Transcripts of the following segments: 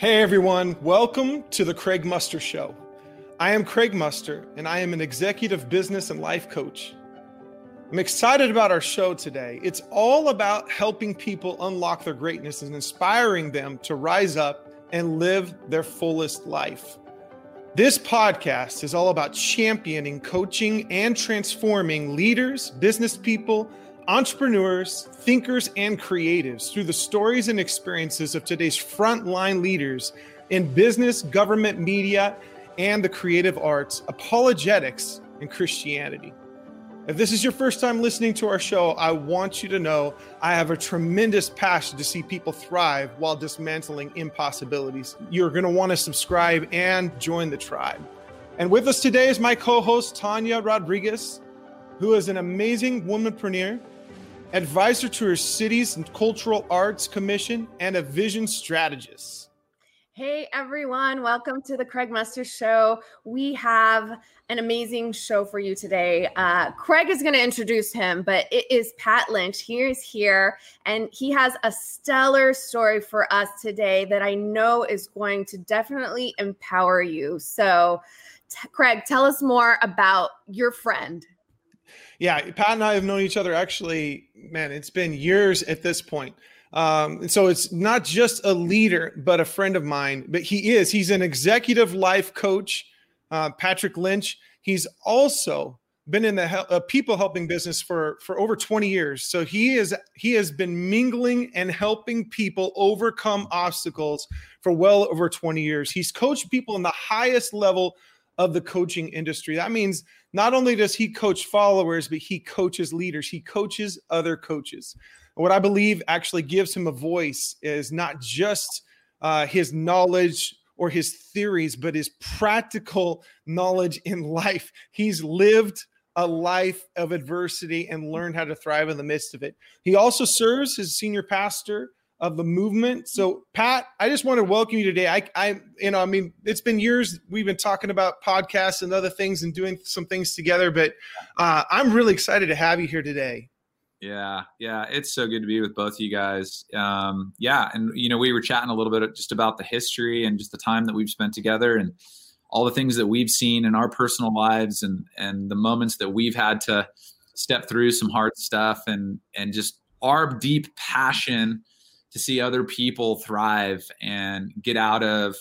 Hey everyone, welcome to the Craig Muster Show. I am Craig Muster, and I am an executive business and life coach. I'm excited about our show today. It's all about helping people unlock their greatness and inspiring them to rise up and live their fullest life. This podcast is all about championing, coaching, and transforming leaders, business people, entrepreneurs, thinkers, and creatives through the stories and experiences of today's frontline leaders in business, government, media, and the creative arts, apologetics, and Christianity. If this is your first time listening to our show, I want you to know I have a tremendous passion to see people thrive while dismantling impossibilities. You're going to want to subscribe and join the tribe. And with us today is my co host, Tanya Rodriguez, who is an amazing womanpreneur advisor to her city's cultural arts commission, and a vision strategist. Hey everyone, welcome to the Craig Muster Show. We have an amazing show for you today. Uh, Craig is going to introduce him, but it is Pat Lynch. He is here, and he has a stellar story for us today that I know is going to definitely empower you. So, t- Craig, tell us more about your friend. Yeah, Pat and I have known each other actually, man, it's been years at this point. Um, and so it's not just a leader, but a friend of mine. But he is, he's an executive life coach, uh, Patrick Lynch. He's also been in the he- uh, people helping business for for over 20 years. So he is he has been mingling and helping people overcome obstacles for well over 20 years. He's coached people in the highest level of the coaching industry. That means not only does he coach followers, but he coaches leaders, he coaches other coaches. What I believe actually gives him a voice is not just uh, his knowledge or his theories, but his practical knowledge in life. He's lived a life of adversity and learned how to thrive in the midst of it. He also serves as senior pastor of the movement. So, Pat, I just want to welcome you today. I, I, you know, I mean, it's been years we've been talking about podcasts and other things and doing some things together, but uh, I'm really excited to have you here today. Yeah, yeah, it's so good to be with both of you guys. Um, yeah, and you know, we were chatting a little bit just about the history and just the time that we've spent together and all the things that we've seen in our personal lives and and the moments that we've had to step through some hard stuff and and just our deep passion to see other people thrive and get out of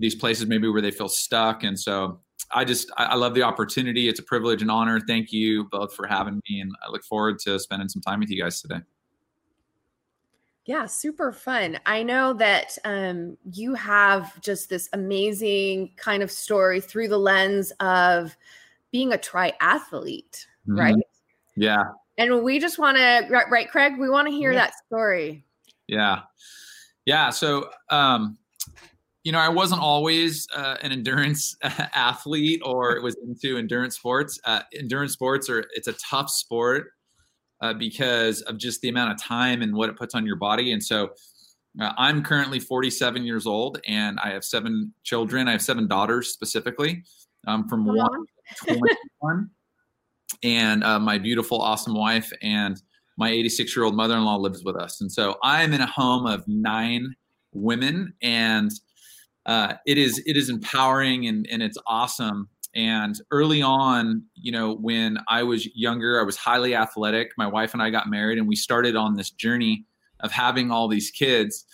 these places maybe where they feel stuck. And so I just I love the opportunity. It's a privilege and honor. Thank you both for having me, and I look forward to spending some time with you guys today. Yeah, super fun. I know that um, you have just this amazing kind of story through the lens of being a triathlete, mm-hmm. right? Yeah. And we just want to, right, Craig? We want to hear yeah. that story. Yeah. Yeah. So, um, you know, I wasn't always uh, an endurance athlete or was into endurance sports. Uh, endurance sports are it's a tough sport uh, because of just the amount of time and what it puts on your body. And so, uh, I'm currently 47 years old, and I have seven children. I have seven daughters specifically, um, from one, 21, and uh, my beautiful, awesome wife and my 86 year old mother in law lives with us. And so I'm in a home of nine women and uh, it is it is empowering and, and it's awesome. And early on, you know, when I was younger, I was highly athletic. My wife and I got married and we started on this journey of having all these kids.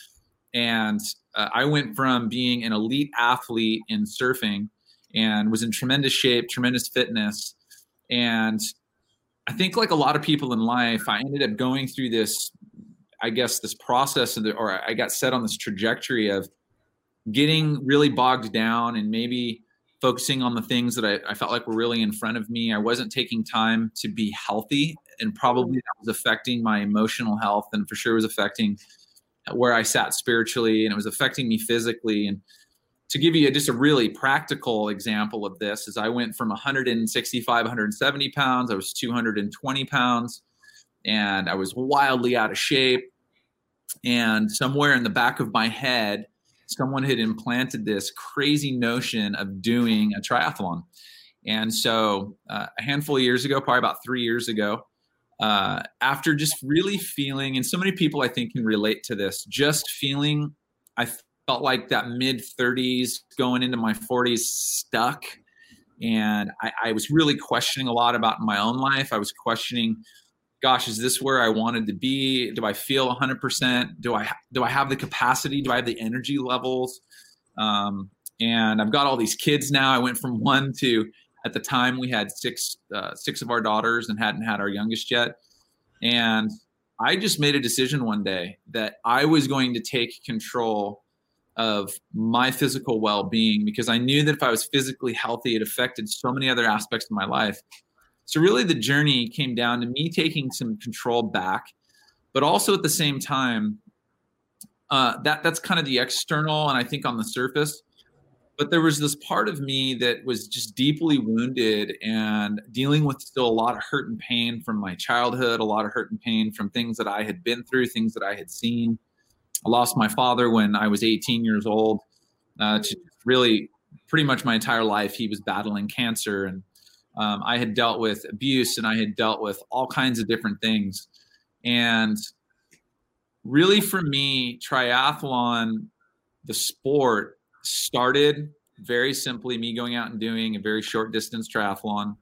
And uh, I went from being an elite athlete in surfing and was in tremendous shape, tremendous fitness. And I think like a lot of people in life, I ended up going through this, I guess, this process the, or I got set on this trajectory of getting really bogged down and maybe focusing on the things that I, I, felt like were really in front of me. I wasn't taking time to be healthy, and probably that was affecting my emotional health, and for sure was affecting where I sat spiritually, and it was affecting me physically. And to give you just a really practical example of this is i went from 165 170 pounds i was 220 pounds and i was wildly out of shape. And somewhere in the back of my head someone had implanted this crazy notion of doing a triathlon. And so uh, a handful of years ago probably about three years ago uh, after just really feeling and so many people i think can relate to this just feeling i felt like that mid 30s going into my 40s stuck. And I, I, was really questioning a lot about my own life. I was questioning gosh is this where i wanted to be? Do i feel 100% do i do i have the capacity? Do i have the energy levels? Um, and i've got all these kids now. I went from one to at the time we had six uh, six of our daughters and hadn't had our youngest yet. And i just made a decision one day that i was going to take control of my physical well-being because I knew that if I was physically healthy, it affected so many other aspects of my life. So really, the journey came down to me taking some control back, but also at the same time, uh, that that's kind of the external, and I think on the surface. But there was this part of me that was just deeply wounded and dealing with still a lot of hurt and pain from my childhood, a lot of hurt and pain from things that I had been through, things that I had seen I lost my father when I was 18 years old. Uh, to really, pretty much my entire life, he was battling cancer, and um, I had dealt with abuse, and I had dealt with all kinds of different things. And really, for me, triathlon, the sport, started very simply me going out and doing a very short distance triathlon,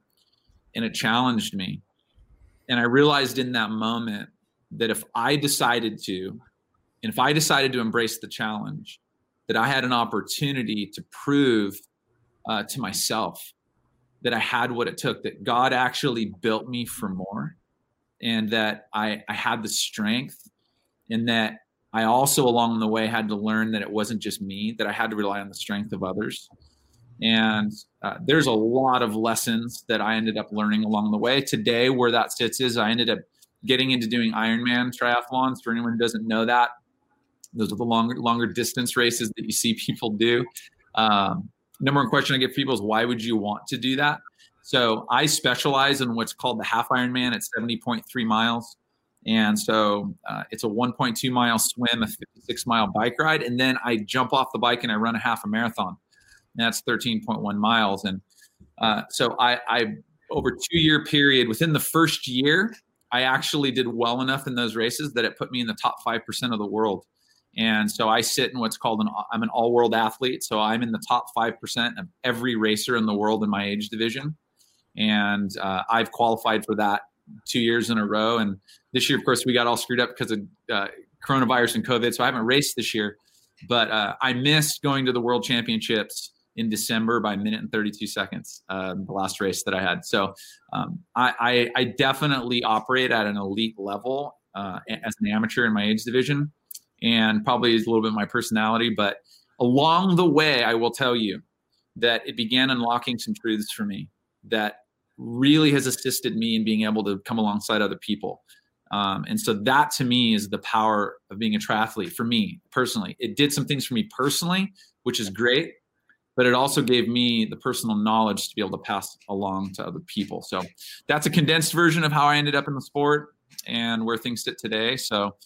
and it challenged me. And I realized in that moment that if I decided to, and if I decided to embrace the challenge, that I had an opportunity to prove uh, to myself that I had what it took, that God actually built me for more, and that I, I had the strength, and that I also along the way had to learn that it wasn't just me, that I had to rely on the strength of others. And uh, there's a lot of lessons that I ended up learning along the way. Today, where that sits is I ended up getting into doing Ironman triathlons. For anyone who doesn't know that, those are the longer longer distance races that you see people do. Um, number one question I get people is why would you want to do that? So I specialize in what's called the half Ironman at 70.3 miles. And so uh, it's a 1.2 mile swim, a 56 mile bike ride, and then I jump off the bike and I run a half a marathon. And that's 13.1 miles. And uh, so I, I, over two year period, within the first year, I actually did well enough in those races that it put me in the top 5% of the world. And so I sit in what's called an I'm an all world athlete. So I'm in the top 5% of every racer in the world in my age division. And uh, I've qualified for that two years in a row. And this year, of course, we got all screwed up because of uh, coronavirus and COVID. So I haven't raced this year. But uh, I missed going to the world championships in December by a minute and 32 seconds, um, the last race that I had. So um, I, I, I, definitely operate at an elite level uh, as an amateur in my age division and probably is a little bit my personality. But along the way, I will tell you that it began unlocking some truths for me that really has assisted me in being able to come alongside other people. Um, and so that to me is the power of being a triathlete for me personally. It did some things for me personally, which is great, but it also gave me the personal knowledge to be able to pass along to other people. So that's a condensed version of how I ended up in the sport and where things sit today. So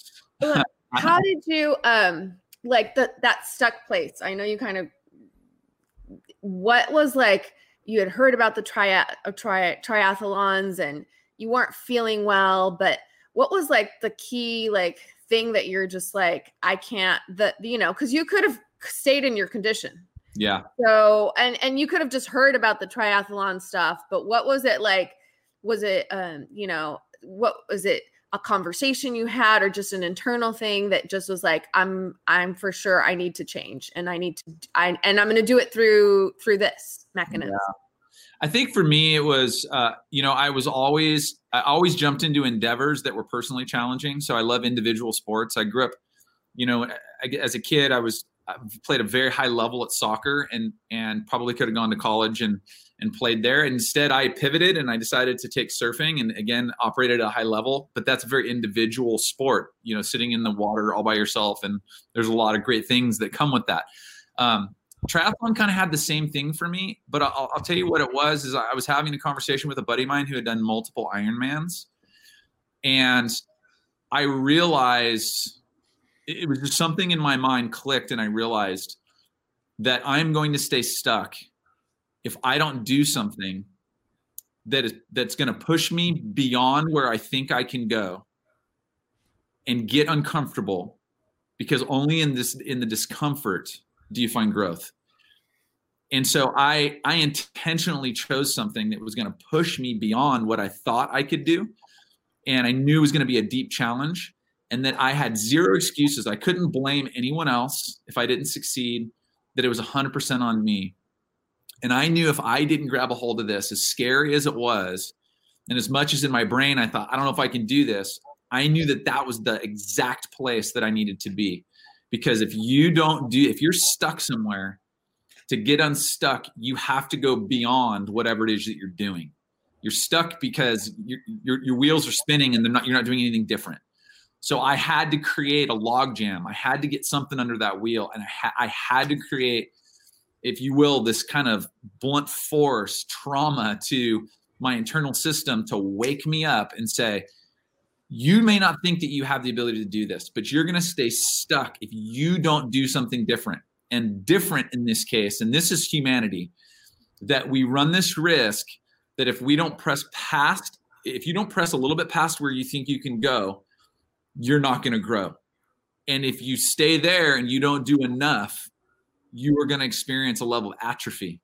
how did you um like the that stuck place? I know you kind of what was like you had heard about the tri- uh, tri- triathlons and you weren't feeling well, but what was like the key like thing that you're just like I can't that you know because you could have stayed in your condition. Yeah. So and and you could have just heard about the triathlon stuff, but what was it like? Was it um you know what was it? A conversation you had or just an internal thing that just was like i'm i'm for sure i need to change and i need to i and i'm going to do it through through this mechanism. Yeah. i think for me it was uh, you know i was always i always jumped into endeavors that were personally challenging. So i love individual sports. I grew up you know as a kid i was I played a very high level at soccer and and probably could have gone to college and and played there. Instead, I pivoted and I decided to take surfing and again operated at a high level. But that's a very individual sport, you know, sitting in the water all by yourself. And there's a lot of great things that come with that. Um, triathlon kind of had the same thing for me, but I'll, I'll, tell you what it was. Is I was having a conversation with a buddy of mine who had done multiple Ironmans, and I realized it was just something in my mind clicked, and I realized that I'm going to stay stuck if I don't do something that is that's going to push me beyond where I think I can go and get uncomfortable because only in this in the discomfort do you find growth. And so i i intentionally chose something that was going to push me beyond what i thought i could do and i knew it was going to be a deep challenge and that i had zero excuses. I couldn't blame anyone else if i didn't succeed that it was 100% on me and i knew if i didn't grab a hold of this as scary as it was and as much as in my brain i thought i don't know if i can do this i knew that that was the exact place that i needed to be because if you don't do if you're stuck somewhere to get unstuck, you have to go beyond whatever it is that you're doing. You're stuck because your, your, your wheels are spinning and they're not, you're not doing anything different. So I had to create a log jam. I had to get something under that wheel, and I, ha- I had to create, if you will, this kind of blunt force trauma to my internal system to wake me up and say, you may not think that you have the ability to do this, but you're going to stay stuck if you don't do something different and different in this case, and this is humanity, that we run this risk that if we don't press past, if you don't press a little bit past where you think you can go, you're not going to grow. And if you stay there and you don't do enough, you are going to experience a level of atrophy.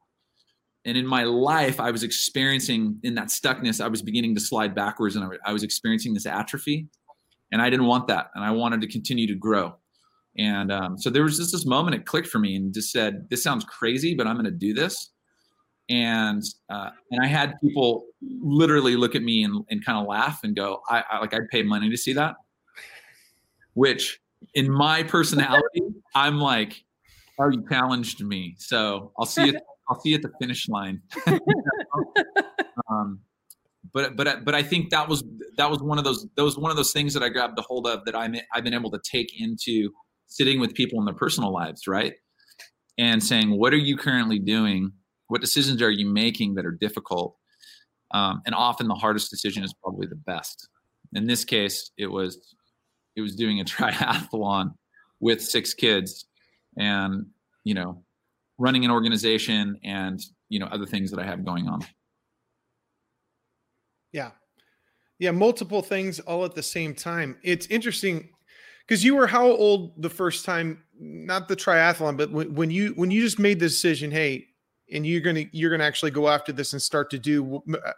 And in my life, I was experiencing in that stuckness, I was beginning to slide backwards and I was experiencing this atrophy. And I didn't want that. And I wanted to continue to grow. And um, so there was just this moment it clicked for me and just said, "This sounds crazy, but I'm going to do this." And uh, and I had people literally look at me and, and kind of laugh and go, I, "I like I'd pay money to see that." Which in my personality, I'm like, "Oh, you challenged me, so I'll see you. I'll see you at the finish line." um, but but but I think that was that was one of those those one of those things that I grabbed a hold of that I'm I've been able to take into sitting with people in their personal lives, right? And saying, what are you currently doing? What decisions are you making that are difficult? Um, and often the hardest decision is probably the best. In this case, it was it was doing a triathlon with six kids, and you know, running an organization and you know other things that I have going on. Yeah, yeah, multiple things all at the same time. It's interesting because you were how old the first time not the triathlon but when, when you when you just made the decision hey and you're gonna you're gonna actually go after this and start to do uh,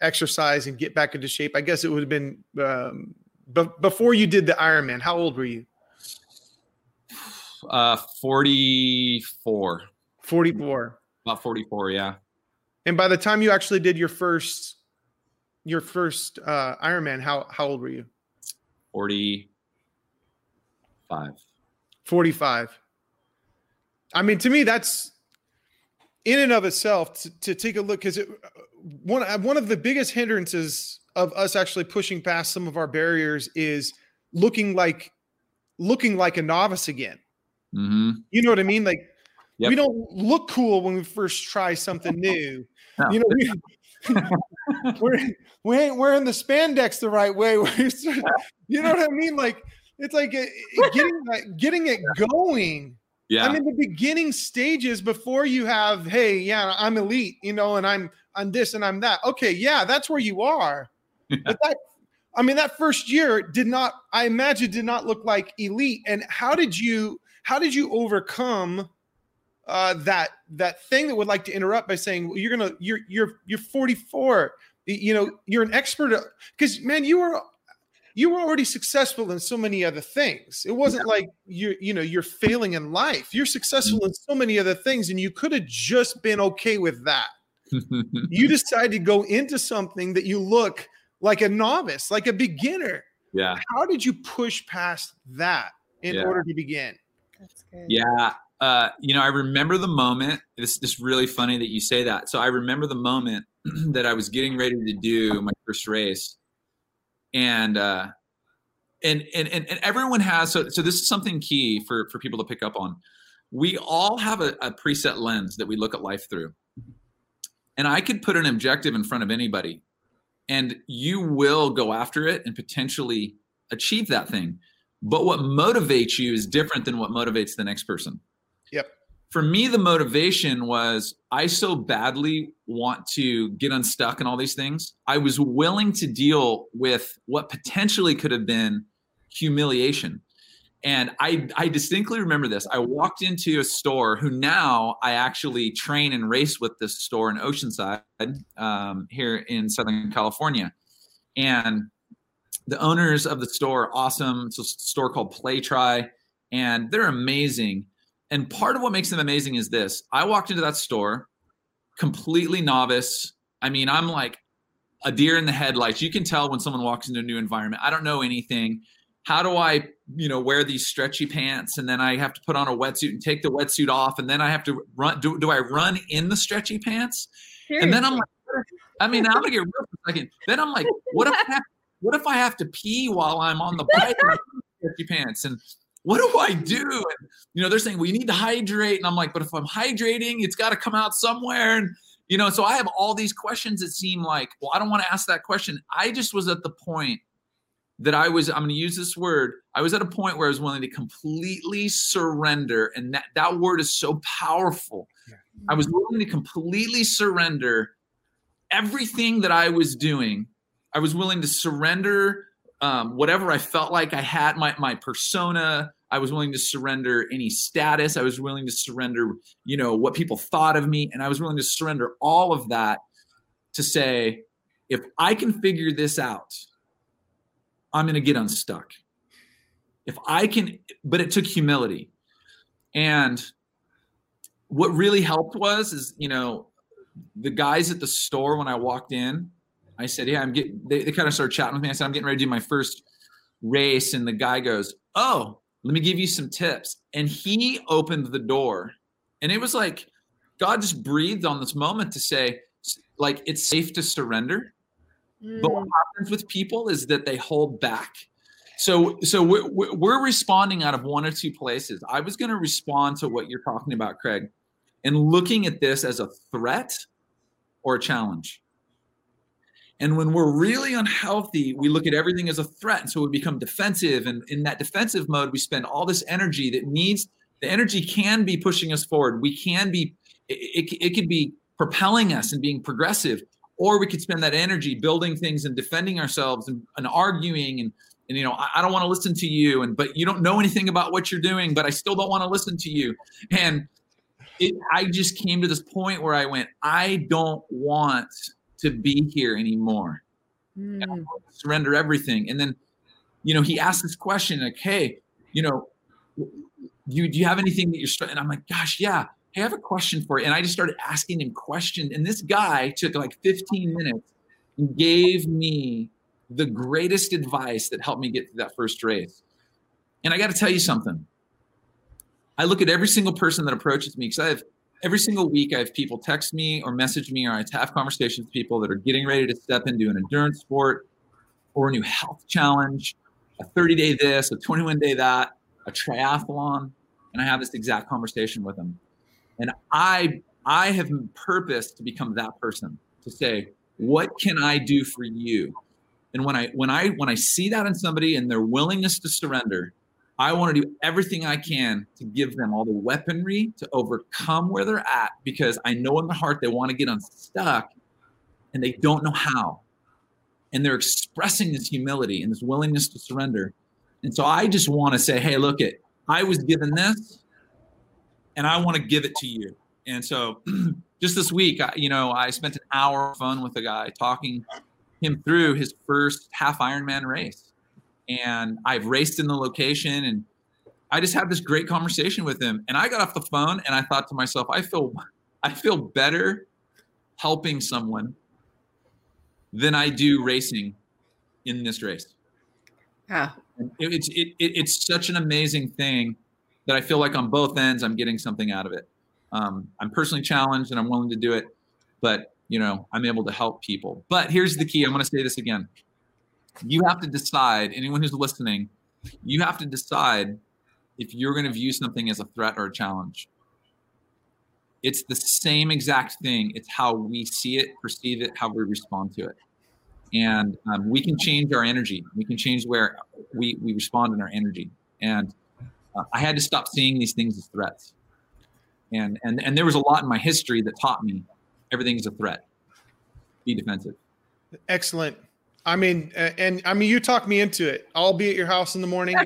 exercise and get back into shape i guess it would have been um, before you did the ironman how old were you uh 44 44 about 44 yeah and by the time you actually did your first your first uh ironman how how old were you 45. 45. I mean, to me, that's in and of itself to, to take a look because one one of the biggest hindrances of us actually pushing past some of our barriers is looking like looking like a novice again. Mm-hmm. You know what I mean? Like yep. we don't look cool when we first try something new. No. You know, we, we're we ain't wearing the spandex the right way. you know what I mean? Like it's like getting getting it going. Yeah. I'm in the beginning stages before you have, hey, yeah, I'm elite, you know, and I'm I'm this and I'm that. Okay, yeah, that's where you are. But that I mean, that first year did not, I imagine, did not look like elite. And how did you how did you overcome uh, that that thing that would like to interrupt by saying well, you're gonna you're you're you're 44 you know you're an expert because man you were you were already successful in so many other things. It wasn't yeah. like you're, you know, you're failing in life. You're successful in so many other things, and you could have just been okay with that. you decided to go into something that you look like a novice, like a beginner. Yeah. How did you push past that in yeah. order to begin? That's good. Yeah. Uh, you know, I remember the moment. It's just really funny that you say that. So I remember the moment that I was getting ready to do my first race and uh, and and and everyone has so so this is something key for for people to pick up on. We all have a, a preset lens that we look at life through, and I could put an objective in front of anybody, and you will go after it and potentially achieve that thing. But what motivates you is different than what motivates the next person. Yep for me, the motivation was I so badly want to get unstuck and all these things. I was willing to deal with what potentially could have been humiliation. And I, I distinctly remember this. I walked into a store who now I actually train and race with this store in Oceanside um, here in Southern California. And the owners of the store, awesome. It's a store called Play Try, and they're amazing. And part of what makes them amazing is this I walked into that store completely novice. I mean, I'm like a deer in the headlights. You can tell when someone walks into a new environment. I don't know anything how do I, you know, wear these stretchy pants and then I have to put on a wetsuit and take the wetsuit off and then I have to run. Do, do I run in the stretchy pants? Seriously. And then I'm like, I mean, I'm gonna get real for a second. Then I'm like, what if I have, what if I have to pee while I'm on the bike stretchy pants and what do I do? And you know, they're saying we need to hydrate, and I'm like, but if I'm hydrating, it's got to come out somewhere. And you know, so I have all these questions that seem like, well, I don't want to ask that question. I just was at the point that I was, I'm going to use this word. I was at a point where I was willing to completely surrender. And that, that word is so powerful. I was willing to completely surrender everything that I was doing. I was willing to surrender um, whatever I felt like I had, my, my persona. I was willing to surrender any status. I was willing to surrender, you know, what people thought of me. And I was willing to surrender all of that to say, if I can figure this out, I'm going to get unstuck. If I can, but it took humility. And what really helped was, is, you know, the guys at the store when I walked in, I said, Yeah, I'm getting, they, they kind of started chatting with me. I said, I'm getting ready to do my first race. And the guy goes, Oh, let me give you some tips. And he opened the door. And it was like God just breathed on this moment to say, like, it's safe to surrender. Mm. But what happens with people is that they hold back. So, so we're, we're responding out of one or two places. I was going to respond to what you're talking about, Craig, and looking at this as a threat or a challenge. And when we're really unhealthy, we look at everything as a threat. And so we become defensive. And in that defensive mode, we spend all this energy that needs the energy can be pushing us forward. We can be, it, it, it could be propelling us and being progressive or we could spend that energy building things and defending ourselves and, and arguing and and you know I, I don't want to listen to you and but you don't know anything about what you're doing but i still don't want to listen to you and it, i just came to this point where i went i don't want to be here anymore mm. surrender everything and then you know he asked this question like hey you know you do you have anything that you're and i'm like gosh yeah hey, I have a question for you. And I just started asking him questions. And this guy took like 15 minutes and gave me the greatest advice that helped me get through that first race. And I got to tell you something. I look at every single person that approaches me because I have every single week I have people text me or message me or I have conversations with people that are getting ready to step into an endurance sport or a new health challenge, a 30 day this, a 21 day that, a triathlon. And I have this exact conversation with them. And I I have purpose to become that person to say, what can I do for you? And when I when I when I see that in somebody and their willingness to surrender, I want to do everything I can to give them all the weaponry to overcome where they're at because I know in the heart they want to get unstuck and they don't know how. And they're expressing this humility and this willingness to surrender. And so I just want to say, hey, look it, I was given this and I want to give it to you. And so just this week, I, you know, I spent an hour fun with a guy talking him through his first half Ironman race. And I've raced in the location and I just had this great conversation with him. And I got off the phone and I thought to myself, I feel I feel better helping someone than I do racing in this race. Yeah. It, it's it, it, it's such an amazing thing that I feel like on both ends I'm getting something out of it. Um, I'm personally challenged and I'm willing to do it, but you know I'm able to help people. But here's the key: I'm going to say this again. You have to decide. Anyone who's listening, you have to decide if you're going to view something as a threat or a challenge. It's the same exact thing. It's how we see it, perceive it, how we respond to it. And um, we can change our energy. We can change where we, we respond in our energy. And uh, I had to stop seeing these things as threats. And, and, and there was a lot in my history that taught me everything is a threat. Be defensive. Excellent. I mean, and I mean, you talked me into it. I'll be at your house in the morning.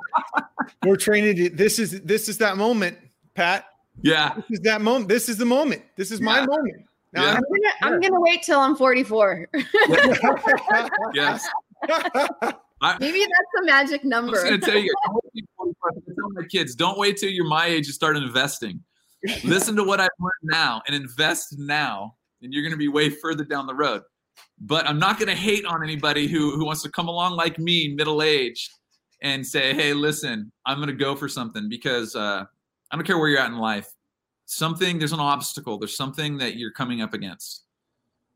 we're training to, this is this is that moment, Pat. Yeah. This is that moment. This is the moment. This is my moment. Now, Yeah. I'm gonna, I'm gonna wait till I'm 44. Yes. I, Maybe that's a magic number. I'm number. gonna tell you, don't wait till 45. I tell my kids, don't wait till you're my age to start investing. Listen to what I've learned now and invest now, and you're gonna be way further down the road. But I'm not gonna hate on anybody who who wants to come along like me, middle aged, and say, hey, listen, I'm gonna go for something because uh, I don't care where you're at in life. Something there's an obstacle. There's something that you're coming up against,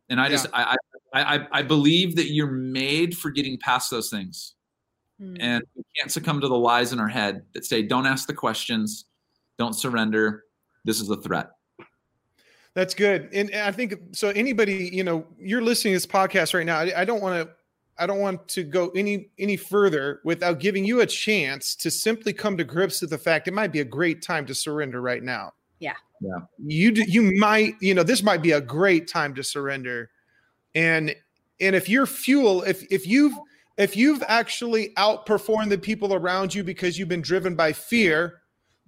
and I just I, I I I believe that you're made for getting past those things Hmm. and we can't succumb to the lies in our head that say don't ask the questions don't surrender this is a threat That's good. And and I think so anybody, you know, you're listening to this podcast right now. I, I don't want to I don't want to go any any further without giving you a chance to simply come to grips with the fact it might be a great time to surrender right now. Yeah. Yeah. You d- you might, you know, this might be a great time to surrender. And and if your fuel, if if you've if you've actually outperformed the people around you because you've been driven by fear,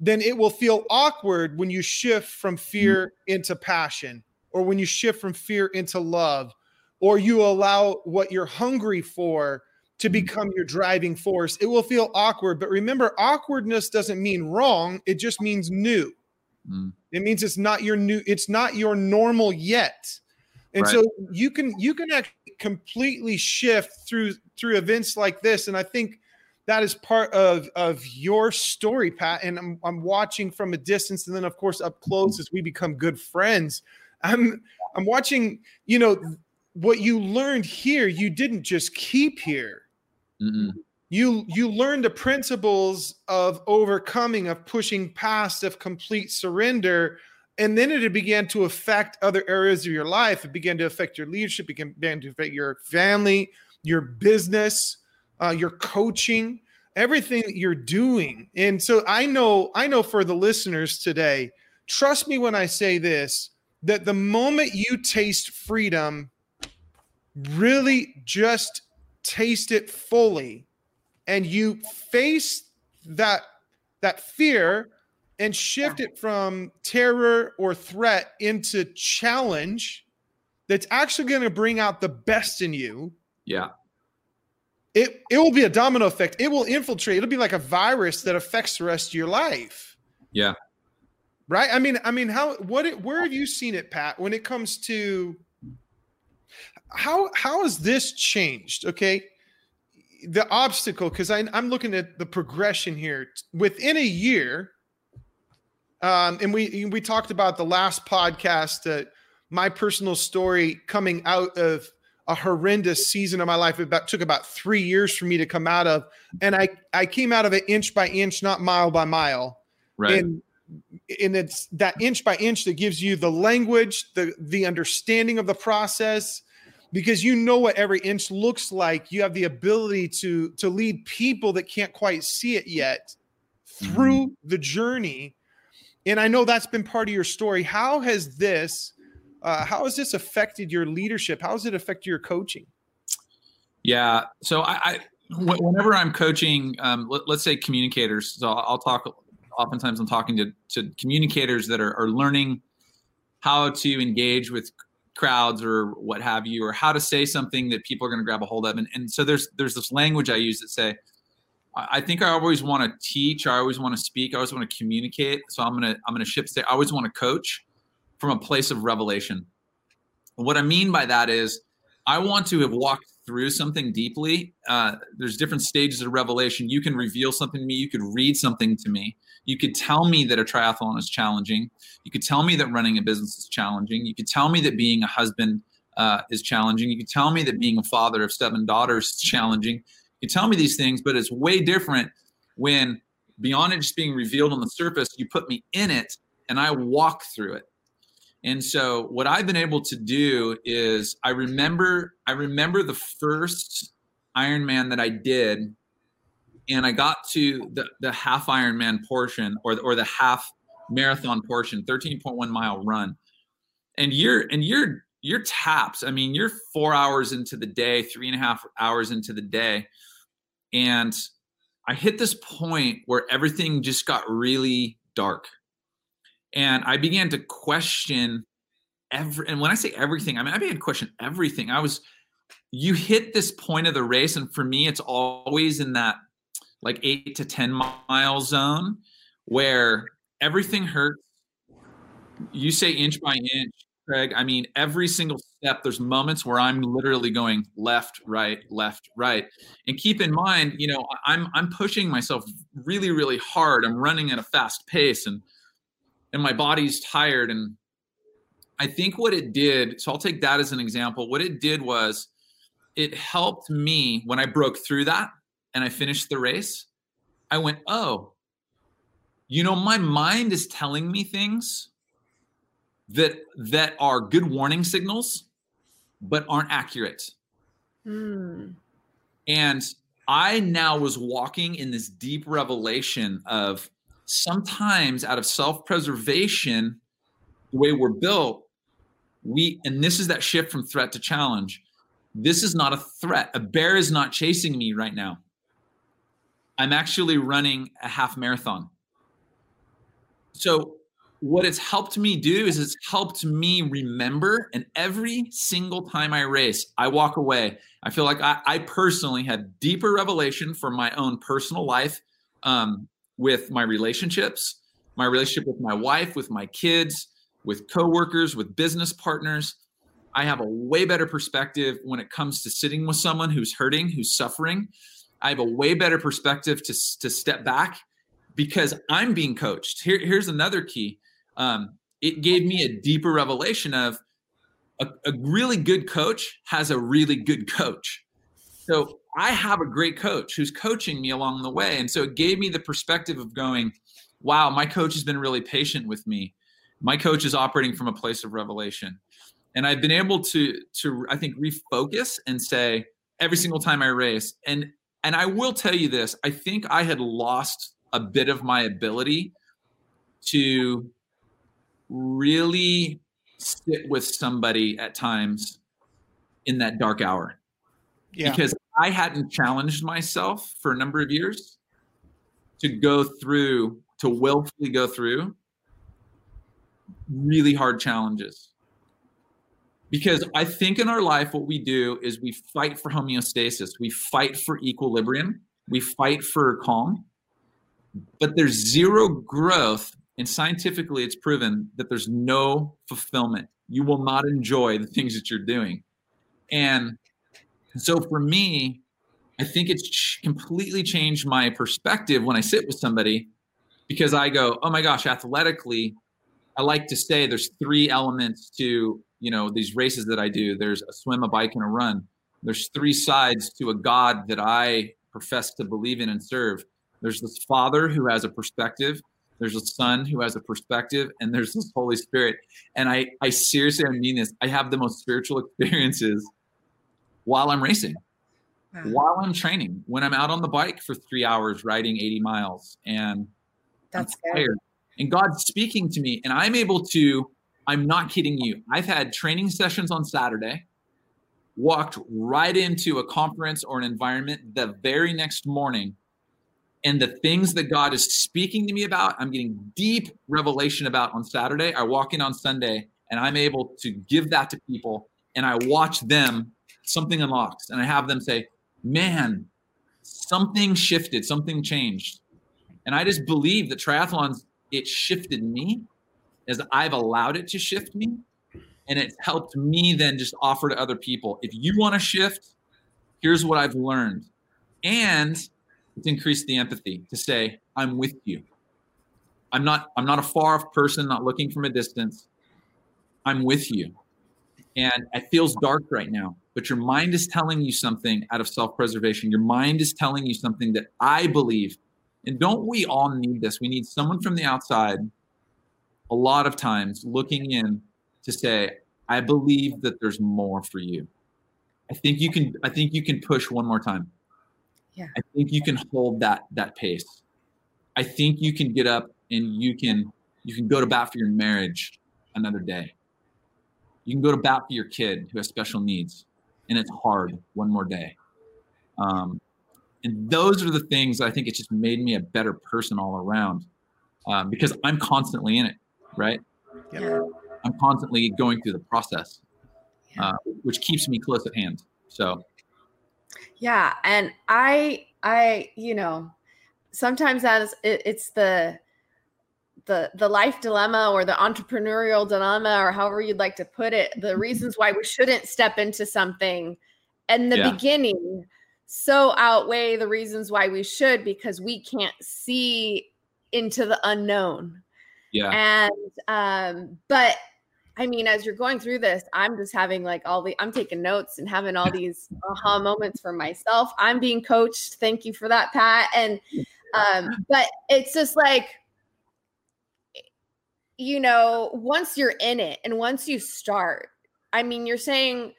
then it will feel awkward when you shift from fear into passion or when you shift from fear into love or you allow what you're hungry for to become your driving force. It will feel awkward, but remember awkwardness doesn't mean wrong, it just means new. Mm. It means it's not your new it's not your normal yet. And Right. so you can you can actually completely shift through through events like this and I think that is part of of your story Pat and I'm I'm watching from a distance and then of course up close as we become good friends. I'm I'm watching, you know, what you learned here you didn't just keep here Mm-mm. you you learn the principles of overcoming of pushing past of complete surrender and then it began to affect other areas of your life it began to affect your leadership it began to affect your family your business uh, your coaching everything that you're doing. And so i know i know for the listeners today trust me when i say this that the moment you taste freedom really just taste it fully and you face that that fear and shift it from terror or threat into challenge that's actually going to bring out the best in you. Yeah it it will be a domino effect. It will infiltrate. It'll be like a virus that affects the rest of your life. Yeah. right? I mean i mean how what it, where have you seen it pat when it comes to how how has this changed? Okay? The obstacle because i'm looking at the progression here. Within a year um and we we talked about the last podcast that my personal story coming out of a horrendous season of my life. It about, took about three years for me to come out of and i i came out of it inch by inch not mile by mile. Right. And and it's that inch by inch that gives you the language the the understanding of the process because you know what every inch looks like. You have the ability to to lead people that can't quite see it yet through mm-hmm. the journey. And i know that's been part of your story. How has this uh, how has this affected your leadership how has it affected your coaching yeah so i, I whenever i'm coaching um, let, us say communicators so i'll, I'll talk oftentimes i'm talking to, to communicators that are, are learning how to engage with crowds or what have you or how to say something that people are going to grab a hold of and, and so there's there's this language i use that say I think I always want to teach. I always want to speak. I always want to communicate. So I'm gonna I'm gonna shift. Say I always want to coach from a place of revelation. What I mean by that is I want to have walked through something deeply. Uh, there's different stages of revelation. You can reveal something to me. You could read something to me. You could tell me that a triathlon is challenging. You could tell me that running a business is challenging. You could tell me that being a husband uh, is challenging. You could tell me that being a father of seven daughters is challenging. You tell me these things, but it's way different when beyond it just being revealed on the surface, you put me in it and I walk through it. And so what I've been able to do is I remember I remember the first Ironman that I did, and I got to the, the half Ironman portion or or the half marathon portion, 13.1 mile run. And you're and you're you're taps. I mean, you're four hours into the day, three and a half hours into the day. And I hit this point where everything just got really dark. And I began to question every and when I say everything, I mean I began to question everything. I was you hit this point of the race, and for me, it's always in that like eight to 10 mile zone where everything hurts. You say inch by inch, Craig. I mean, every single step, there's moments where I'm literally going left, right, left, right. And keep in mind, you know, I'm I'm pushing myself really, really hard. I'm running at a fast pace and and my body's tired. And I think what it did, so I'll take that as an example. What it did was it helped me when I broke through that and I finished the race. I went, oh, you know, my mind is telling me things that that are good warning signals, but aren't accurate. Mm. And I now was walking in this deep revelation of sometimes out of self-preservation, the way we're built, we and this is that shift from threat to challenge this is not a threat. A bear is not chasing me right now. I'm actually running a half marathon. So, what it's helped me do is it's helped me remember. And every single time I race, I walk away. I feel like I, I personally had deeper revelation for my own personal life um, with my relationships, my relationship with my wife, with my kids, with coworkers, with business partners. I have a way better perspective when it comes to sitting with someone who's hurting, who's suffering. I have a way better perspective to, to step back because I'm being coached. Here, here's another key. Um, it gave me a deeper revelation of a, a really good coach has a really good coach. So I have a great coach who's coaching me along the way. And so it gave me the perspective of going, wow, my coach has been really patient with me. My coach is operating from a place of revelation and I've been able to to I think refocus and say every single time I race and and I will tell you this I think I had lost a bit of my ability to really sit with somebody at times in that dark hour yeah. because I hadn't challenged myself for a number of years to go through to willfully go through really hard challenges because I think in our life, what we do is we fight for homeostasis, we fight for equilibrium, we fight for calm, but there's zero growth. And scientifically, it's proven that there's no fulfillment. You will not enjoy the things that you're doing. And so for me, I think it's completely changed my perspective when I sit with somebody because I go, oh my gosh, athletically, I like to say there's three elements to you know these races that I do. There's a swim, a bike, and a run. There's three sides to a God that I profess to believe in and serve. There's this Father who has a perspective. There's a Son who has a perspective, and there's this Holy Spirit. And I, I seriously, I mean this. I have the most spiritual experiences while I'm racing, wow. while I'm training, when I'm out on the bike for three hours riding 80 miles, and that's I'm tired. And God's speaking to me, and I'm able to I'm not kidding you. I've had training sessions on Saturday, walked right into a conference or an environment the very next morning. And the things that God is speaking to me about, I'm getting deep revelation about on Saturday. I walk in on Sunday and I'm able to give that to people and I watch them, something unlocks, and I have them say, Man, something shifted, something changed. And I just believe that triathlons, it shifted me as I've allowed it to shift me and it's helped me then just offer to other people. If you want to shift, here's what I've learned. And it's increased the empathy to say, I'm with you. I'm not I'm not a far off person, not looking from a distance. I'm with you. And it feels dark right now, but your mind is telling you something out of self-preservation. Your mind is telling you something that I believe. And don't we all need this? We need someone from the outside a lot of times looking in to say, I believe that there's more for you. I think you can I think you can push one more time. Yeah. I think you can hold that that pace. I think you can get up and you can you can go to bat for your marriage another day. You can go to bat for your kid who has special needs and it's hard one more day. Um, And those are the things I think it just made me a better person all around um, because I'm constantly in it, right? Yeah. I'm constantly going through the process, uh, which keeps me close at hand. So, yeah, and I, I, you know, sometimes as it, it's the the the life dilemma or the entrepreneurial dilemma or however you'd like to put it the mm-hmm. reasons why we shouldn't step into something in the yeah. beginning so outweigh the reasons why we should because we can't see into the unknown yeah and um but I mean, as you're going through this, I'm just having like all the, I'm taking notes and having all these aha moments for myself. I'm being coached. Thank you for that, Pat. And, um, but it's just like, you know, once you're in it and once you start, I mean, you're saying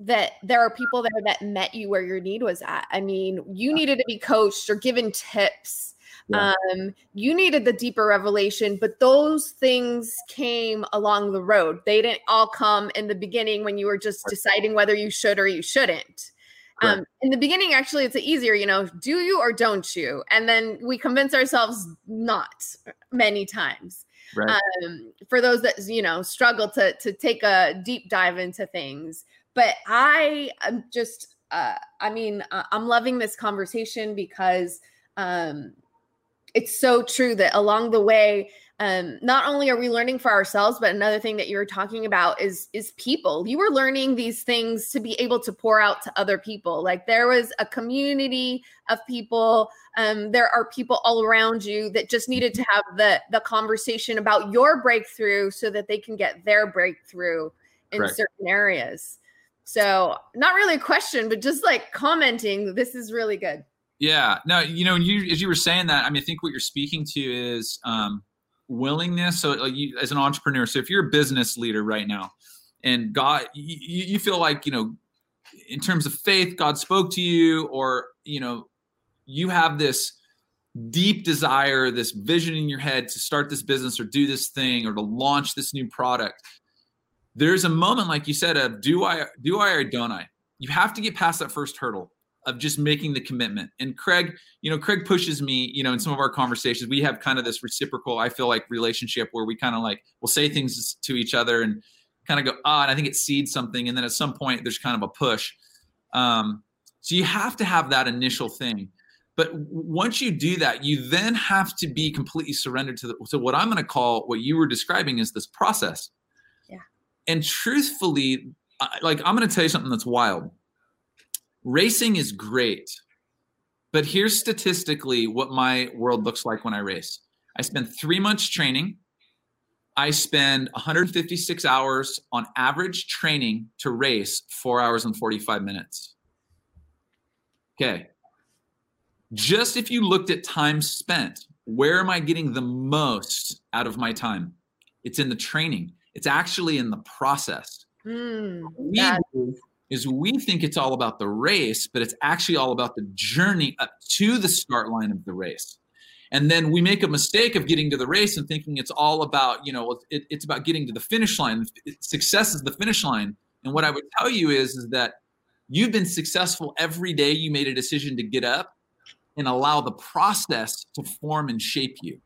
that there are people there that met you where your need was at. I mean, you needed to be coached or given tips yeah. Um, you needed the deeper revelation, but those things came along the road. They didn't all come in the beginning when you were just deciding whether you should or you shouldn't. Um, in the beginning, actually, it's easier, you know, do you or don't you? And then we convince ourselves not many times. Right. Um, for those that you know struggle to to take a deep dive into things, but I am just, uh, I mean, uh, I'm loving this conversation because um, it's so true that along the way um, not only are we learning for ourselves but another thing that you were talking about is is people you were learning these things to be able to pour out to other people like there was a community of people um, there are people all around you that just needed to have the the conversation about your breakthrough so that they can get their breakthrough in Correct. certain areas so not really a question but just like commenting this is really good yeah. No, you know, you as you were saying that, I mean, I think what you're speaking to is um, willingness. So, like you, as an entrepreneur, so if you're a business leader right now, and God, you, you feel like you know, in terms of faith, God spoke to you, or you know, you have this deep desire, this vision in your head to start this business or do this thing or to launch this new product. There's a moment, like you said, of do I, do I, or don't I? You have to get past that first hurdle of just making the commitment. And Craig, you know, Craig pushes me, you know, in some of our conversations, we have kind of this reciprocal, I feel like relationship where we kind of like we'll say things to each other and kind of go, ah, and I think it seeds something. And then at some point there's kind of a push. Um, so you have to have that initial thing. But once you do that, you then have to be completely surrendered to the, so what I'm going to call what you were describing is this process. Yeah. And truthfully, like I'm going to tell you something that's wild racing is great, but here's statistically what my world looks like when I race. I spend three months training. I spend 156 hours on average training to race four hours and 45 minutes. Okay. Just if you looked at time spent, where am I getting the most out of my time? It's in the training, it's actually in the process. Mm, we do is we think it's all about the race, but it's actually all about the journey up to the start line of the race. And then we make a mistake of getting to the race and thinking it's all about, you know, it, it's about getting to the finish line. Success is the finish line. And what I would tell you is, is that you've been successful every day you made a decision to get up and allow the process to form and shape you.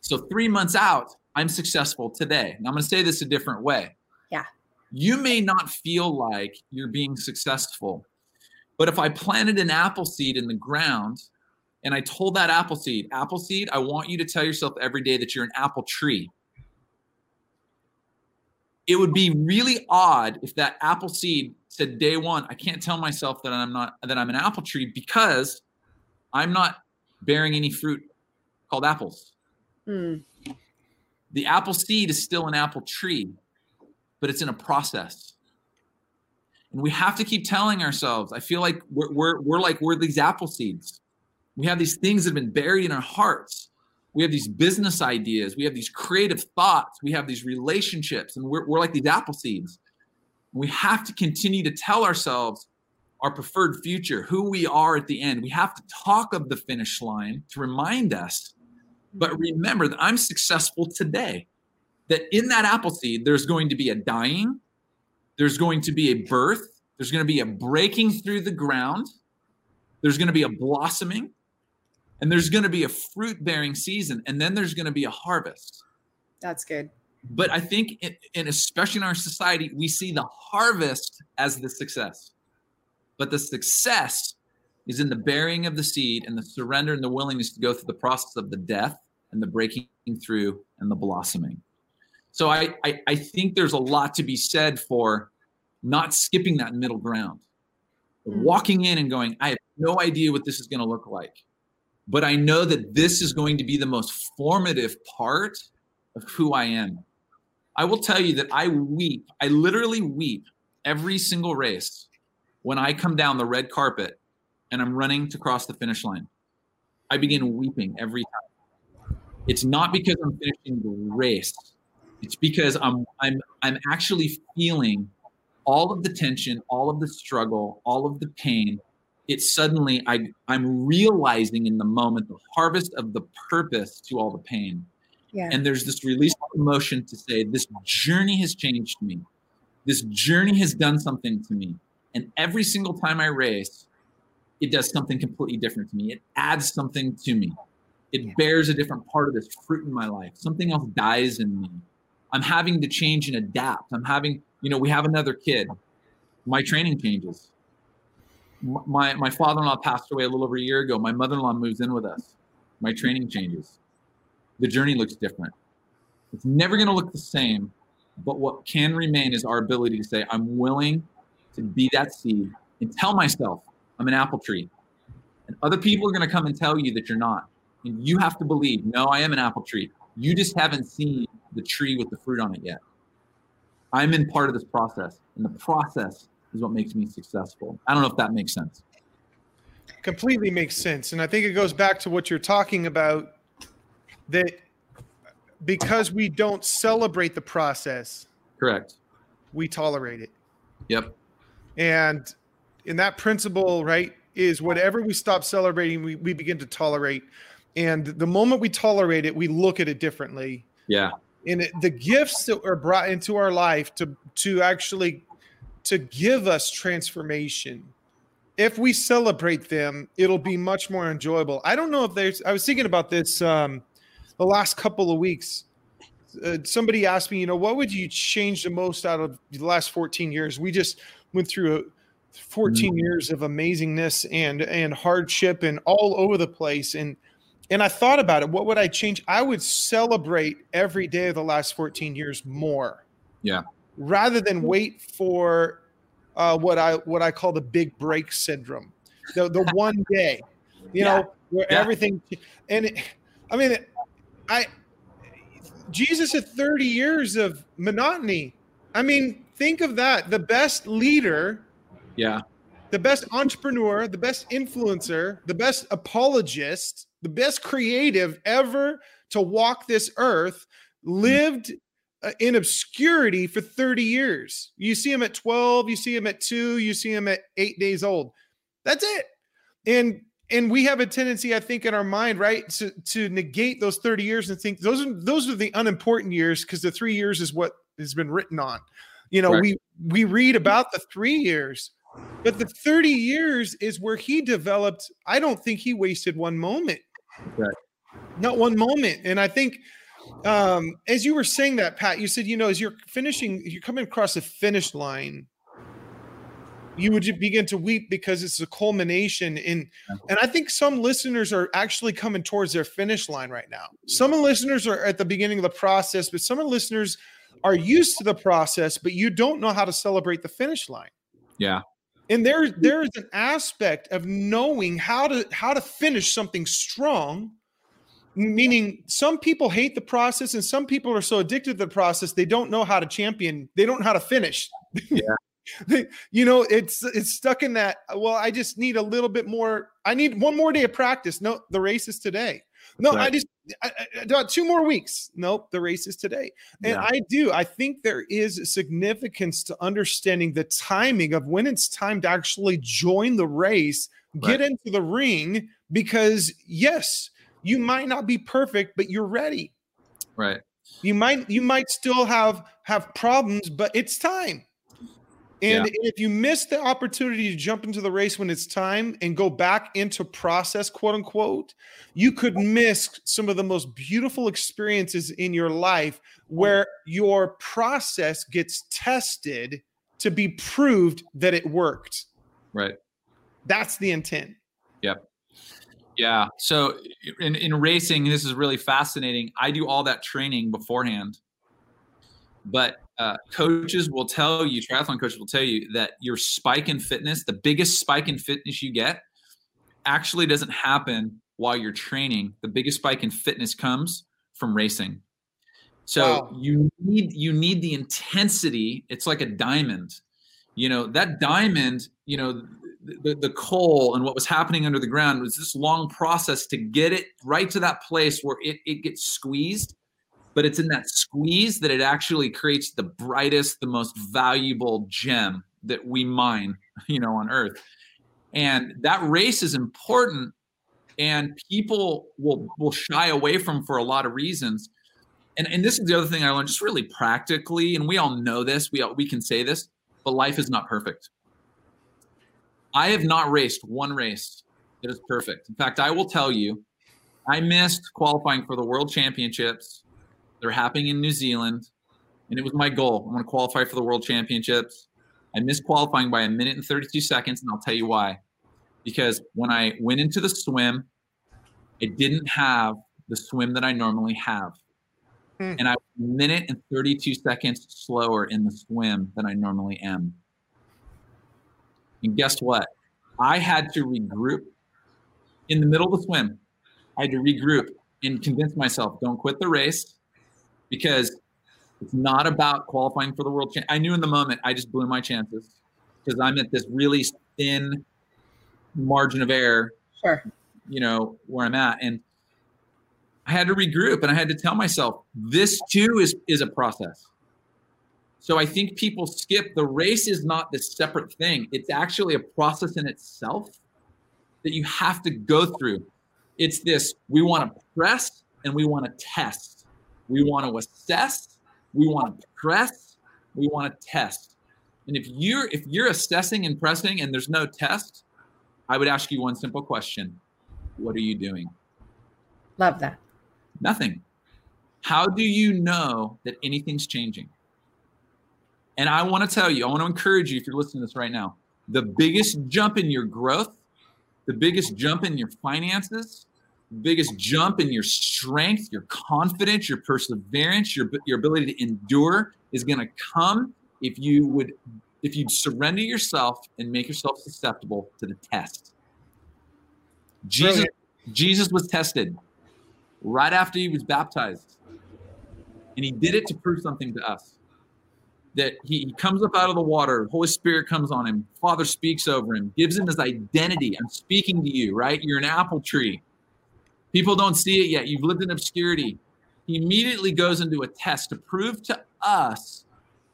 So three months out, I'm successful today. And I'm going to say this a different way you may not feel like you're being successful. But if I planted an apple seed in the ground and I told that apple seed, apple seed, I want you to tell yourself every day that you're an apple tree. It would be really odd if that apple seed said day one, I can't tell myself that I'm not that I'm an apple tree because I'm not bearing any fruit called apples. Mm. The apple seed is still an apple tree but it's in a process. And we have to keep telling ourselves, I feel like we're, we're, we're like, we're these apple seeds. We have these things that have been buried in our hearts. We have these business ideas. We have these creative thoughts. We have these relationships, and we're, we're like these apple seeds. We have to continue to tell ourselves our preferred future, who we are at the end. We have to talk of the finish line to remind us. But mm-hmm. remember that I'm successful today that in that apple seed, there's going to be a dying, there's going to be a birth, there's going to be a breaking through the ground, there's going to be a blossoming and there's going to be a fruit bearing season and then there's going to be a harvest. That's good. But i think in, in, especially in our society we see the harvest as the success. But the success is in the burying of the seed and the surrender and the willingness to go through the process of the death and the breaking through and the blossoming so I, I, I think there's a lot to be said for not skipping that middle ground, mm-hmm. walking in and going, I have no idea what this is going to look like, but I know that this is going to be the most formative part of who I am. I will tell you that I weep, I literally weep every single race when I come down the red carpet and I'm running to cross the finish line. I begin weeping every time. It's not because I'm finishing the race it's because I'm I'm I'm actually feeling all of the tension, all of the struggle, all of the pain. It's suddenly I I'm realizing in the moment the harvest of the purpose to all the pain. Yeah. And there's this release of emotion to say this journey has changed me. This journey has done something to me. And every single time I race, it does something completely different to me. It adds something to me. It bears a different part of this fruit in my life. Something else dies in me I'm having to change and adapt. I'm having, you know, we have another kid. My training changes. My my father-in-law passed away a little over a year ago. My mother-in-law moves in with us. My training changes. The journey looks different. It's never going to look the same, but what can remain is our ability to say, I'm willing to be that seed and tell myself I'm an apple tree. And other people are going to come and tell you that you're not. And you have to believe, no, I am an apple tree. You just haven't seen the tree with the fruit on it yet. I'm in part of this process, and the process is what makes me successful. I don't know if that makes sense. Completely makes sense. And I think it goes back to what you're talking about that because we don't celebrate the process, correct, we tolerate it. Yep. And in that principle, right, is whatever we stop celebrating, we, we begin to tolerate. And the moment we tolerate it, we look at it differently. Yeah and it, the gifts that are brought into our life to to actually to give us transformation if we celebrate them it'll be much more enjoyable. I don't know if there's i was thinking about this um the last couple of weeks. Uh, somebody asked me you know what would you change the most out of the last 14 years? We just went through a 14 mm-hmm. years of amazingness and and hardship and all over the place. And and I thought about it. What would I change? I would celebrate every day of the last 14 years more. Yeah. Rather than wait for uh, what I what I call the big break syndrome, the the one day, you yeah. know, where yeah. everything. And it, I mean, I Jesus had 30 years of monotony. I mean, think of that. The best leader. Yeah. The best entrepreneur, the best influencer, the best apologist the best creative ever to walk this earth, lived uh, in obscurity for 30 years. You see him at 12, you see him at 2, you see him at 8 days old. That's it. And and we have a tendency i think in our mind right to, to negate those 30 years and think those are those are the unimportant years because the three years is what has been written on you know right. we we read about the three years but the 30 years is where he developed i don't think he wasted one moment Right. Not one moment. And I think um, as you were saying that, Pat, you said, you know, as you're finishing, you're coming across the finish line, you would begin to weep because it's a culmination. In and i think some listeners are actually coming towards their finish line right now. Some listeners are at the beginning of the process but some of the listeners are used to the process but you don't know how to celebrate the finish line. Yeah and there there is an aspect of knowing how to how to finish something strong meaning some people hate the process and some people are so addicted to the process they don't know how to champion they don't know how to finish. Yeah. You know it's it's stuck in that well i just need a little bit more i need one more day of practice. No the race is today no, right. I just I, I, about two more weeks. Nope, the race is today. And yeah. I do. I think there is significance to understanding the timing of when it's time to actually join the race, get into the ring, because yes, you might not be perfect, but you're ready. Right. You might you might still have have problems, but it's time. And yeah. if you miss the opportunity to jump into the race when it's time and go back into process, quote unquote, you could miss some of the most beautiful experiences in your life where your process gets tested to be proved that it worked. Right. That's the intent. Yep. Yeah. So in, in racing, this is really fascinating. I do all that training beforehand. But uh, coaches will tell you, triathlon coaches will tell you that your spike in fitness, the biggest spike in fitness you get, actually doesn't happen while you're training. The biggest spike in fitness comes from racing. So wow. you need you need the intensity. It's like a diamond. You know that diamond. You know the, the coal and what was happening under the ground was this long process to get it right to that place where it, it gets squeezed but it's in that squeeze that it actually creates the brightest the most valuable gem that we mine you know on earth and that race is important and people will will shy away from for a lot of reasons and and this is the other thing i learned just really practically and we all know this we all, we can say this but life is not perfect I have not raced one race that is perfect. In fact, I will tell you, I missed qualifying for the World Championships. They're happening in New Zealand, and it was my goal. I want to qualify for the World Championships. I missed qualifying by a minute and 32 seconds, and I'll tell you why. Because when I went into the swim, it didn't have the swim that I normally have. Hmm. And I was a minute and 32 seconds slower in the swim than I normally am. And guess what? I had to regroup in the middle of the swim. I had to regroup and convince myself don't quit the race because it's not about qualifying for the world. Cha- I knew in the moment I just blew my chances because I'm at this really thin margin of error. Sure. You know where I'm at, and I had to regroup and I had to tell myself this too is is a process. So I think people skip the race is not this separate thing. It's actually a process in itself that you have to go through. It's this we want to press and we want to test. We want to assess, we want to press, we want to test. And if you're if you're assessing and pressing and there's no test, I would ask you one simple question. What are you doing? Love that. Nothing. How do you know that anything's changing? And I want to tell you, I want to encourage you if you're listening to this right now, the biggest jump in your growth, the biggest jump in your finances, biggest jump in your strength, your confidence, your perseverance, your your ability to endure is going to come if you would if you'd surrender yourself and make yourself susceptible to the test. Jesus Brilliant. Jesus was tested right after he was baptized. And he did it to prove something to us that he, he comes up out of the water, Holy Spirit comes on him, Father speaks over him, gives him his identity. I'm speaking to you, right? You're an apple tree. People don't see it yet. You've lived in obscurity. He immediately goes into a test to prove to us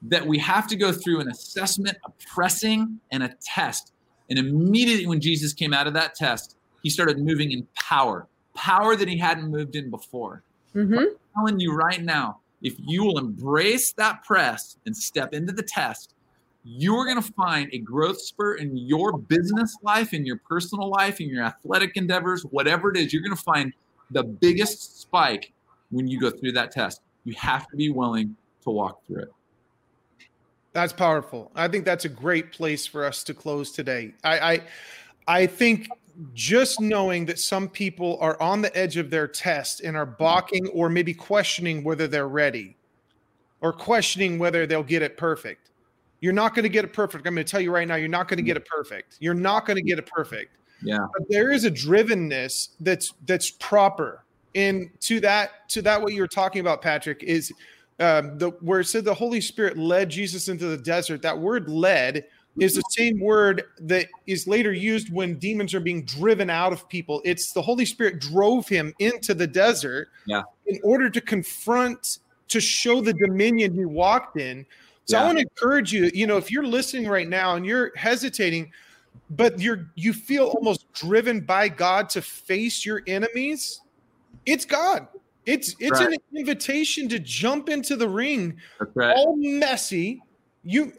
that we have to go through an assessment, a pressing, and a test. And immediately when Jesus came out of that test, he started moving in power, power that he hadn't moved in before. Mm-hmm. I'm telling you right now, if you will embrace that press and step into the test, you're going to find a growth spurt in your business life, in your personal life, in your athletic endeavors, whatever it is. You're going to find the biggest spike when you go through that test. You have to be willing to walk through it. That's powerful. I think that's a great place for us to close today. I, I, I think just knowing that some people are on the edge of their test and are balking or maybe questioning whether they're ready or questioning whether they'll get it perfect. You're not going to get it perfect. I'm going to tell you right now, you're not going to get it perfect. You're not going to get it perfect. Yeah. But there is a drivenness that's that's proper. And to that, to that, what you're talking about, Patrick, is um, the where it said the Holy Spirit led Jesus into the desert. That word led is the same word that is later used when demons are being driven out of people. It's the Holy Spirit drove him into the desert yeah. in order to confront, to show the dominion he walked in. So yeah. I want to encourage you, you know, if you're listening right now and you're hesitating, but you're you feel almost driven by God to face your enemies, it's God. It's it's right. an invitation to jump into the ring, right. all messy. You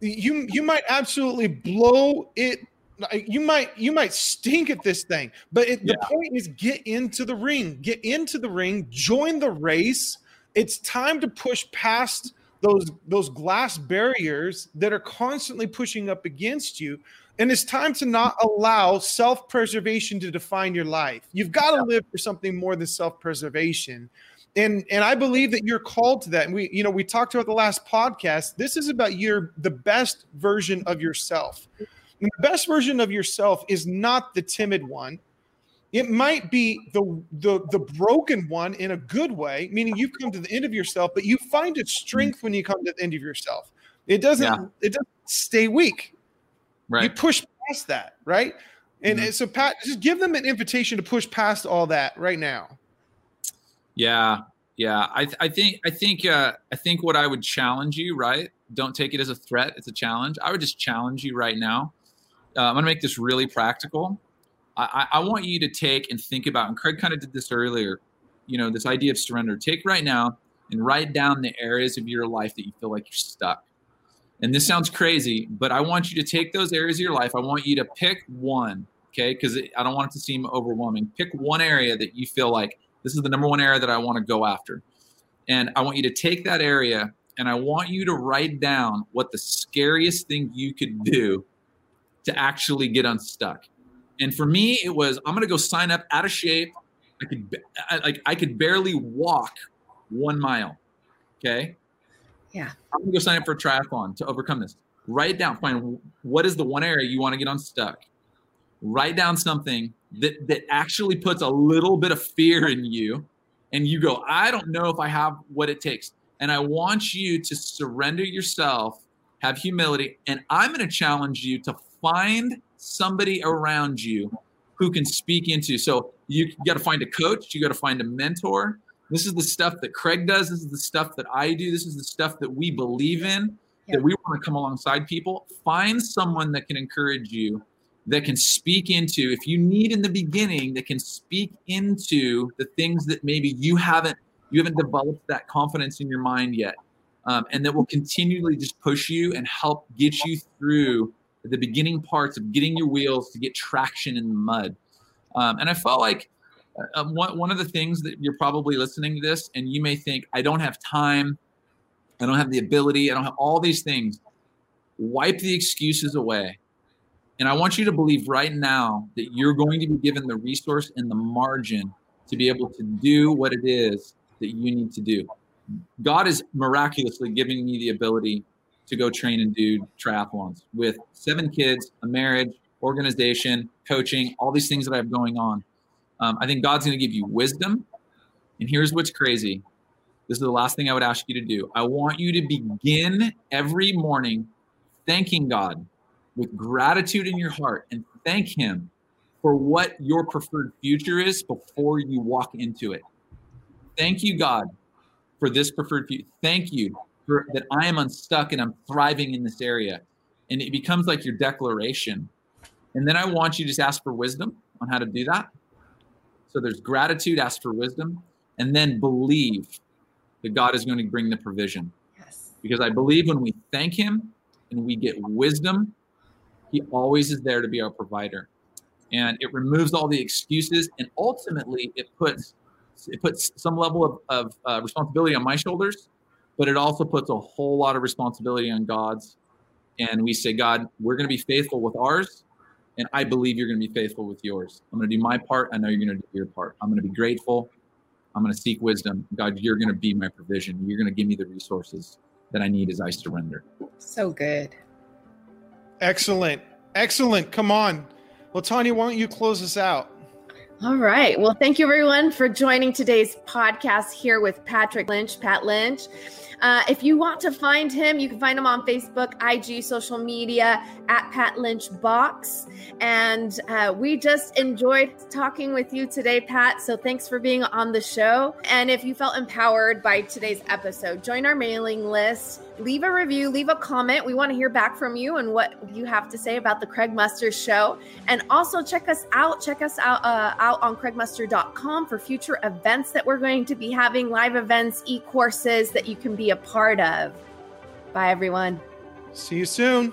you you might absolutely blow it you might you might stink at this thing but it, yeah. the point is get into the ring get into the ring join the race it's time to push past those those glass barriers that are constantly pushing up against you. And it's time to not allow self-preservation to define your life. You've got to live for something more than self-preservation. And and i believe that you're called to that. And we you know we talked about the last podcast. This is about your the best version of yourself. And the best version of yourself is not the timid one it might be the, the the broken one in a good way meaning you've come to the end of yourself but you find its strength when you come to the end of yourself it doesn't yeah. it doesn't stay weak right you push past that right and, mm-hmm. so pat just give them an invitation to push past all that right now yeah, yeah. I, I think I think uh, I think what I would challenge you, right? Don't take it as a threat; it's a challenge. I would just challenge you right now. Uh, I'm going to make this really practical. I, I want you to take and think about, and Craig kind of did this earlier. You know, this idea of surrender. Take right now and write down the areas of your life that you feel like you're stuck. And this sounds crazy, but I want you to take those areas of your life. I want you to pick one, okay? Because I don't want it to seem overwhelming. Pick one area that you feel like this is the number one area that I want to go after. And I want you to take that area and I want you to write down what the scariest thing you could do to actually get unstuck. And for me, it was I'm to go sign up out of shape. I could like I could barely walk one mile. Okay. Yeah. I'm gonna go sign up for a triathlon to overcome this. Write down, find what is the one area you want to get unstuck. Write down something that that actually puts a little bit of fear in you and you go i don't know if i have what it takes and i want you to surrender yourself have humility and i'm to challenge you to find somebody around you who can speak into so you got to find a coach you got to find a mentor. This is the stuff that craig does this is the stuff that i do this is the stuff that we believe in yeah. that we want to come alongside people. Find someone that can encourage you that can speak into if you need in the beginning that can speak into the things that maybe you haven't you haven't developed that confidence in your mind yet um, and that will continually just push you and help get you through the beginning parts of getting your wheels to get traction in the mud. Um, and i felt like uh, um, one, one of the things that you're probably listening to this and you may think i don't have time. I don't have the ability. I don't have all these things. Wipe the excuses away. And I want you to believe right now that you're going to be given the resource and the margin to be able to do what it is that you need to do. God is miraculously giving me the ability to go train and do triathlons with seven kids, a marriage, organization, coaching, all these things that I have going on. Um, I think God's going to give you wisdom. And here's what's crazy this is the last thing I would ask you to do. I want you to begin every morning thanking God with gratitude in your heart and thank Him for what your preferred future is before you walk into it. Thank you, God, for this preferred future. Thank you for that I am unstuck and I'm thriving in this area. And it becomes like your declaration. And then I want you to just ask for wisdom on how to do that. So there's gratitude, ask for wisdom, and then believe that God is going to bring the provision. Yes. Because I believe when we thank Him and we get wisdom he always is there to be our provider. And it removes all the excuses and ultimately it puts it puts some level of, of uh, responsibility on my shoulders, but it also puts a whole lot of responsibility on God's. And we say, God, we're going to be faithful with ours, and I believe you're going to be faithful with yours. I'm going to do my part. I know you're going to do your part. I'm going to be grateful. I'm going to seek wisdom. God, you're going to be my provision. You're going to give me the resources that I need as I surrender. So good. Excellent. Excellent. Come on. Well, Tanya, why don't you close us out? All right. Well, thank you everyone for joining today's podcast here with Patrick Lynch, Pat Lynch. Uh, if you want to find him, you can find him on Facebook, IG, social media at Pat Lynch Box. And uh, we just enjoyed talking with you today, Pat. So thanks for being on the show. And if you felt empowered by today's episode, join our mailing list leave a review, leave a comment. We want to hear back from you and what you have to say about the Craig Muster show. And also check us out. Check us out uh, out on craigmuster.com for future events that we're going to be having, live events, e-courses that you can a part of. Bye everyone. See you soon.